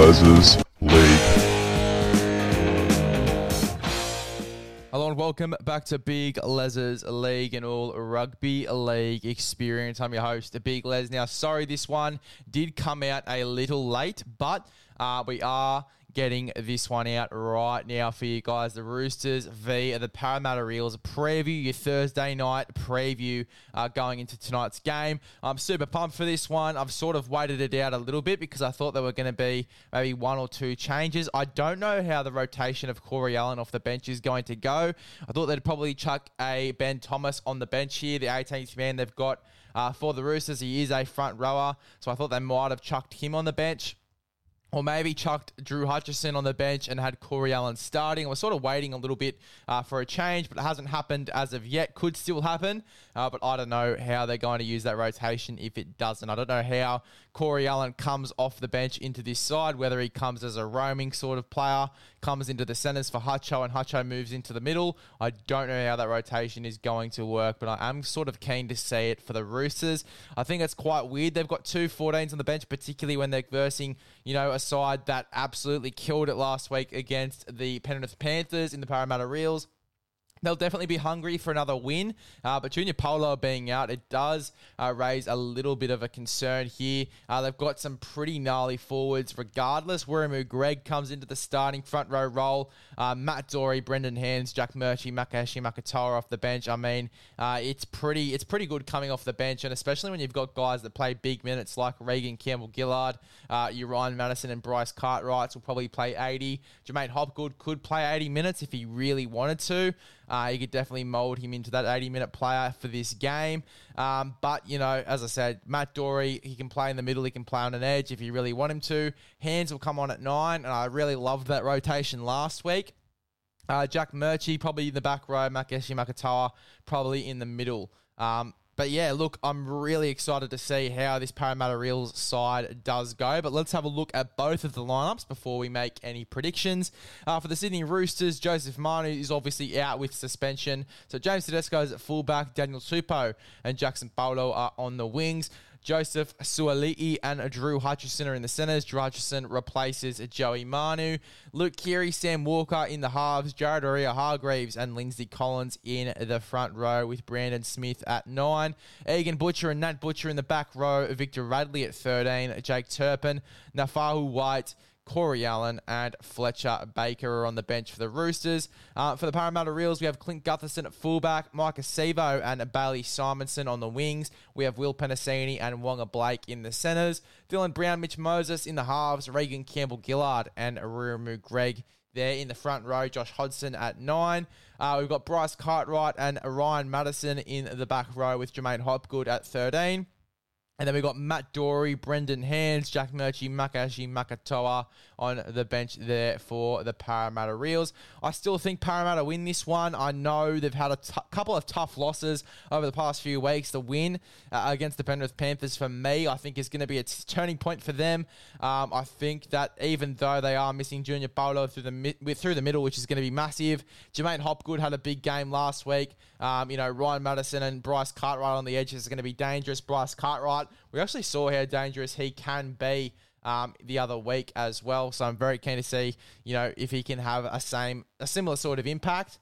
Les's League. Hello and welcome back to Big Les's League and all rugby league experience. I'm your host, Big Les. Now, sorry, this one did come out a little late, but uh, we are getting this one out right now for you guys. The Roosters v the Parramatta Eels preview, your Thursday night preview uh, going into tonight's game. I'm super pumped for this one. I've sort of waited it out a little bit because I thought there were going to be maybe one or two changes. I don't know how the rotation of Corey Allen off the bench is going to go. I thought they'd probably chuck a Ben Thomas on the bench here, the 18th man they've got uh, for the Roosters. He is a front rower, so I thought they might have chucked him on the bench. Or maybe chucked Drew Hutchison on the bench and had Corey Allen starting. We're sort of waiting a little bit uh, for a change, but it hasn't happened as of yet. Could still happen, uh, but I don't know how they're going to use that rotation if it doesn't. I don't know how Corey Allen comes off the bench into this side, whether he comes as a roaming sort of player, comes into the centres for Hutcho, and Hutcho moves into the middle. I don't know how that rotation is going to work, but I am sort of keen to see it for the Roosters. I think it's quite weird. They've got two 14s on the bench, particularly when they're versing, you know, a side that absolutely killed it last week against the Penrith Panthers in the Parramatta Eels. They'll definitely be hungry for another win, uh, but Junior Paulo being out, it does uh, raise a little bit of a concern here. Uh, they've got some pretty gnarly forwards regardless. Wiremu Greig comes into the starting front row role. Uh, Matt Doorey, Brendan Hands, Jack Murchie, Makashi Makatoa off the bench. I mean, uh, it's pretty it's pretty good coming off the bench, and especially when you've got guys that play big minutes like Reagan Campbell Gillard, uh, Ryan Matterson, and Bryce Cartwright will probably play 80. J'maine Hopgood could play 80 minutes if he really wanted to. Uh, you could definitely mould him into that 80 minute player for this game. Um, but, you know, as I said, Matt Doorey, he can play in the middle, he can play on an edge if you really want him to. Hands will come on at nine, and I really loved that rotation last week. Uh, Jack Murchie, probably in the back row. Makeshi Makatoa, probably in the middle. Um, but yeah, look, I'm really excited to see how this Parramatta Eels side does go. But let's have a look at both of the lineups before we make any predictions. Uh, for the Sydney Roosters, Joseph Manu is obviously out with suspension. So James Tedesco is at fullback, Daniel Tupou and Jackson Paulo are on the wings. Joseph Suali'i and Drew Hutchison are in the centres. Drew Hutchison replaces Joey Manu. Luke Keary, Sam Walker in the halves. Jared Waerea-Hargreaves and Lindsay Collins in the front row with Brandon Smith at nine. Egan Butcher and Nat Butcher in the back row. Victor Radley at 13. Jake Turpin. Naufahu Whyte. Corey Allen and Fletcher Baker are on the bench for the Roosters. Uh, for the Parramatta Eels, we have Clint Gutherson at fullback, Maika Sivo and Bailey Simonsson on the wings. We have Will Penisini and Waqa Blake in the centres. Dylan Brown, Mitch Moses in the halves, Reagan Campbell Gillard and Wiremu Greig there in the front row. Josh Hodgson at nine. Uh, we've got Bryce Cartwright and Ryan Matterson in the back row with J'maine Hopgood at 13. And then we've got Matt Doorey, Brendan Hands, Jack Murchie, Makashi Makatoa on the bench there for the Parramatta Eels. I still think Parramatta win this one. I know they've had a t- couple of tough losses over the past few weeks. The win uh, against the Penrith Panthers, for me, I think is going to be a t- turning point for them. Um, I think that even though they are missing Junior Paulo through the mi- through the middle, which is going to be massive, J'maine Hopgood had a big game last week. Um, you know, Ryan Matterson and Bryce Cartwright on the edges is going to be dangerous. Bryce Cartwright we actually saw how dangerous he can be um, the other week as well. So I'm very keen to see, you know, if he can have a same, a similar sort of impact.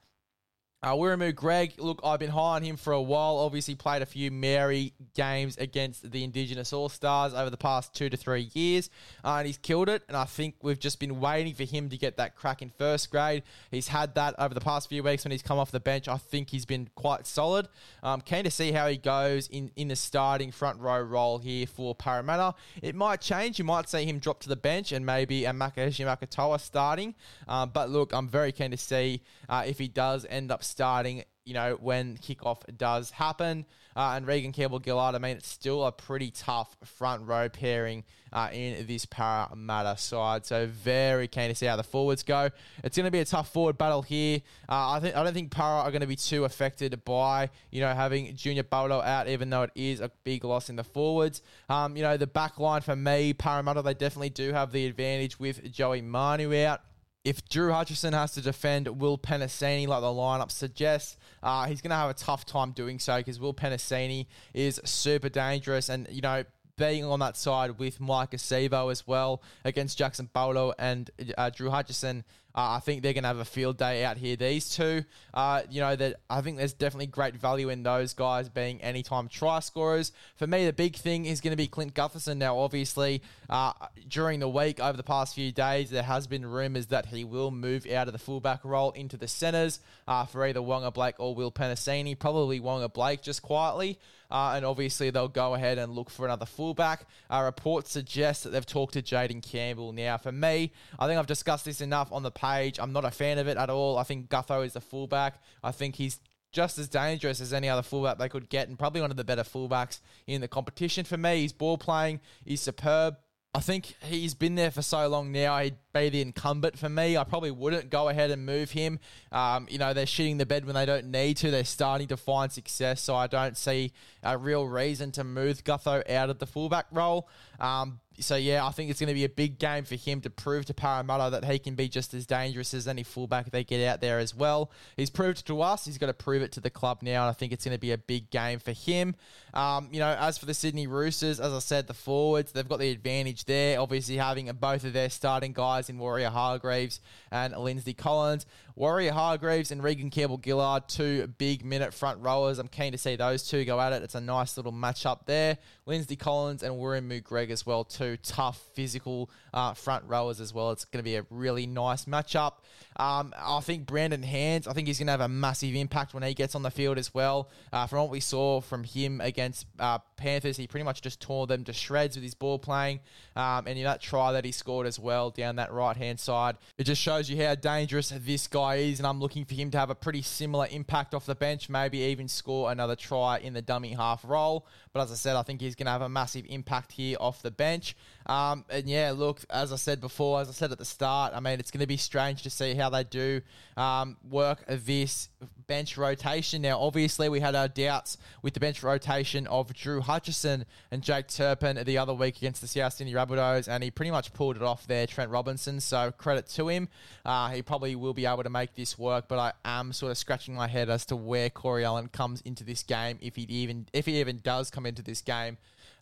Uh, Wiremu Greig, look, I've been high on him for a while. Obviously, played a few Maori games against the Indigenous All Stars over the past two to three years, uh, and he's killed it. And I think we've just been waiting for him to get that crack in first grade. He's had that over the past few weeks when he's come off the bench. I think he's been quite solid. Um, keen to see how he goes in, in the starting front row role here for Parramatta. It might change. You might see him drop to the bench and maybe a Makashi Makatoa starting. Um, but look, I'm very keen to see uh, if he does end up starting, you know, when kickoff does happen. Uh, and Reagan Campbell Gillard, I mean, it's still a pretty tough front row pairing uh, in this Parramatta side. So very keen to see how the forwards go. It's going to be a tough forward battle here. Uh, I think I don't think Para are going to be too affected by you know having Junior Paulo out, even though it is a big loss in the forwards. Um, you know the back line for me, Parramatta, they definitely do have the advantage with Joey Manu out if Drew Hutchison has to defend Will Penisini like the lineup suggests, uh, he's going to have a tough time doing so because Will Penisini is super dangerous. And, you know, being on that side with Maika Sivo as well against Jackson Paulo and uh, Drew Hutchison. Uh, I think they're going to have a field day out here. These two, uh, you know, that I think there's definitely great value in those guys being anytime try scorers. For me, the big thing is going to be Clint Gutherson. Now, obviously, uh, during the week over the past few days, there has been rumours that he will move out of the fullback role into the centres for either Waqa Blake or Will Penisini. Probably Waqa Blake just quietly. And obviously, they'll go ahead and look for another fullback. Uh, reports suggest that they've talked to Jayden Campbell. Now, for me, I think I've discussed this enough on the page. I'm not a fan of it at all. I think Gutho is the fullback. I think he's just as dangerous as any other fullback they could get, and probably one of the better fullbacks in the competition. For me, his ball playing is superb. I think he's been there for so long now. He'd be the incumbent for me. I probably wouldn't go ahead and move him. Um, you know, they're shitting the bed when they don't need to. They're starting to find success, so I don't see a real reason to move Gutho out of the fullback role. Um, so yeah, I think it's going to be a big game for him to prove to Parramatta that he can be just as dangerous as any fullback they get out there as well. He's proved to us; he's got to prove it to the club now, and I think it's going to be a big game for him. Um, you know, as for the Sydney Roosters, as I said, the forwards they've got the advantage there, obviously having both of their starting guys in Waerea-Hargreaves and Lindsay Collins. Waerea-Hargreaves and Reagan Campbell Gillard, two big minute front rowers. I'm keen to see those two go at it. It's a nice little matchup there. Lindsay Collins and Wiremu Greig as well, too. Tough physical uh, front rowers as well. It's going to be a really nice matchup. Um, I think Brandon Hands, I think he's going to have a massive impact when he gets on the field as well. Uh, from what we saw from him against uh, Panthers, he pretty much just tore them to shreds with his ball playing. Um, and that try that he scored as well down that right hand side, it just shows you how dangerous this guy is. And I'm looking for him to have a pretty similar impact off the bench, maybe even score another try in the dummy half role. But as I said, I think he's going to have a massive impact here off the bench. Um, and yeah, look, as I said before, as I said at the start, I mean, it's going to be strange to see how they do um, work this bench rotation. Now, obviously, we had our doubts with the bench rotation of Drew Hutchison and Jake Turpin the other week against the South Sydney Rabbitohs, and he pretty much pulled it off there, Trent Robinson. So credit to him. Uh, he probably will be able to make this work, but I am sort of scratching my head as to where Corey Allen comes into this game, if he even if he even does come into this game.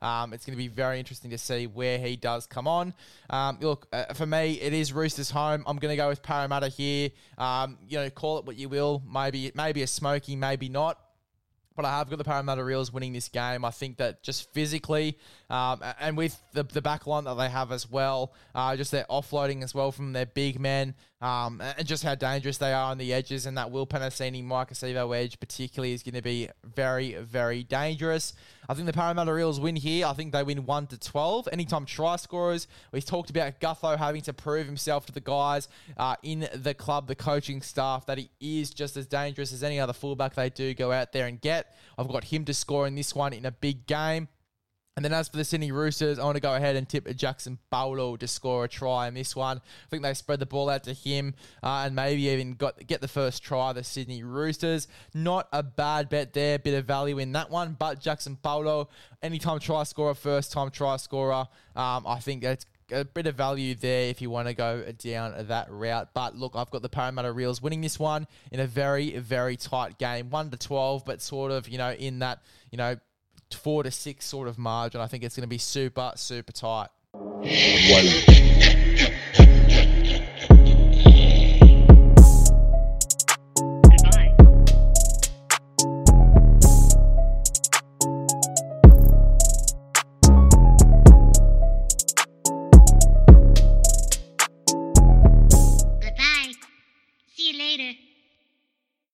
Um, it's going to be very interesting to see where he does come on. Um, look, uh, for me, it is Roosters home. I'm going to go with Parramatta here. Um, you know, call it what you will. Maybe it maybe a smoky, maybe not but I have got the Parramatta Eels winning this game. I think that just physically, um, and with the, the back line that they have as well, uh, just their offloading as well from their big men, um, and just how dangerous they are on the edges, and that Will Penisini, Maika edge particularly is going to be very, very dangerous. I think the Parramatta Eels win here. I think they win 1 to 12. Anytime try scorers, we've talked about Gutho having to prove himself to the guys uh, in the club, the coaching staff, that he is just as dangerous as any other fullback they do go out there and get. I've got him to score in this one in a big game. And then as for the Sydney Roosters, I want to go ahead and tip Jackson Paulo to score a try in this one. I think they spread the ball out to him uh, and maybe even got get the first try. The Sydney Roosters, not a bad bet there, bit of value in that one. But Jackson Paulo, anytime try scorer, first time try scorer, um, I think that's a bit of value there if you want to go down that route. But look, I've got the Parramatta Eels winning this one in a very, very tight game, one to twelve, but sort of you know in that you know four to six sort of margin. I think it's going to be super, super tight.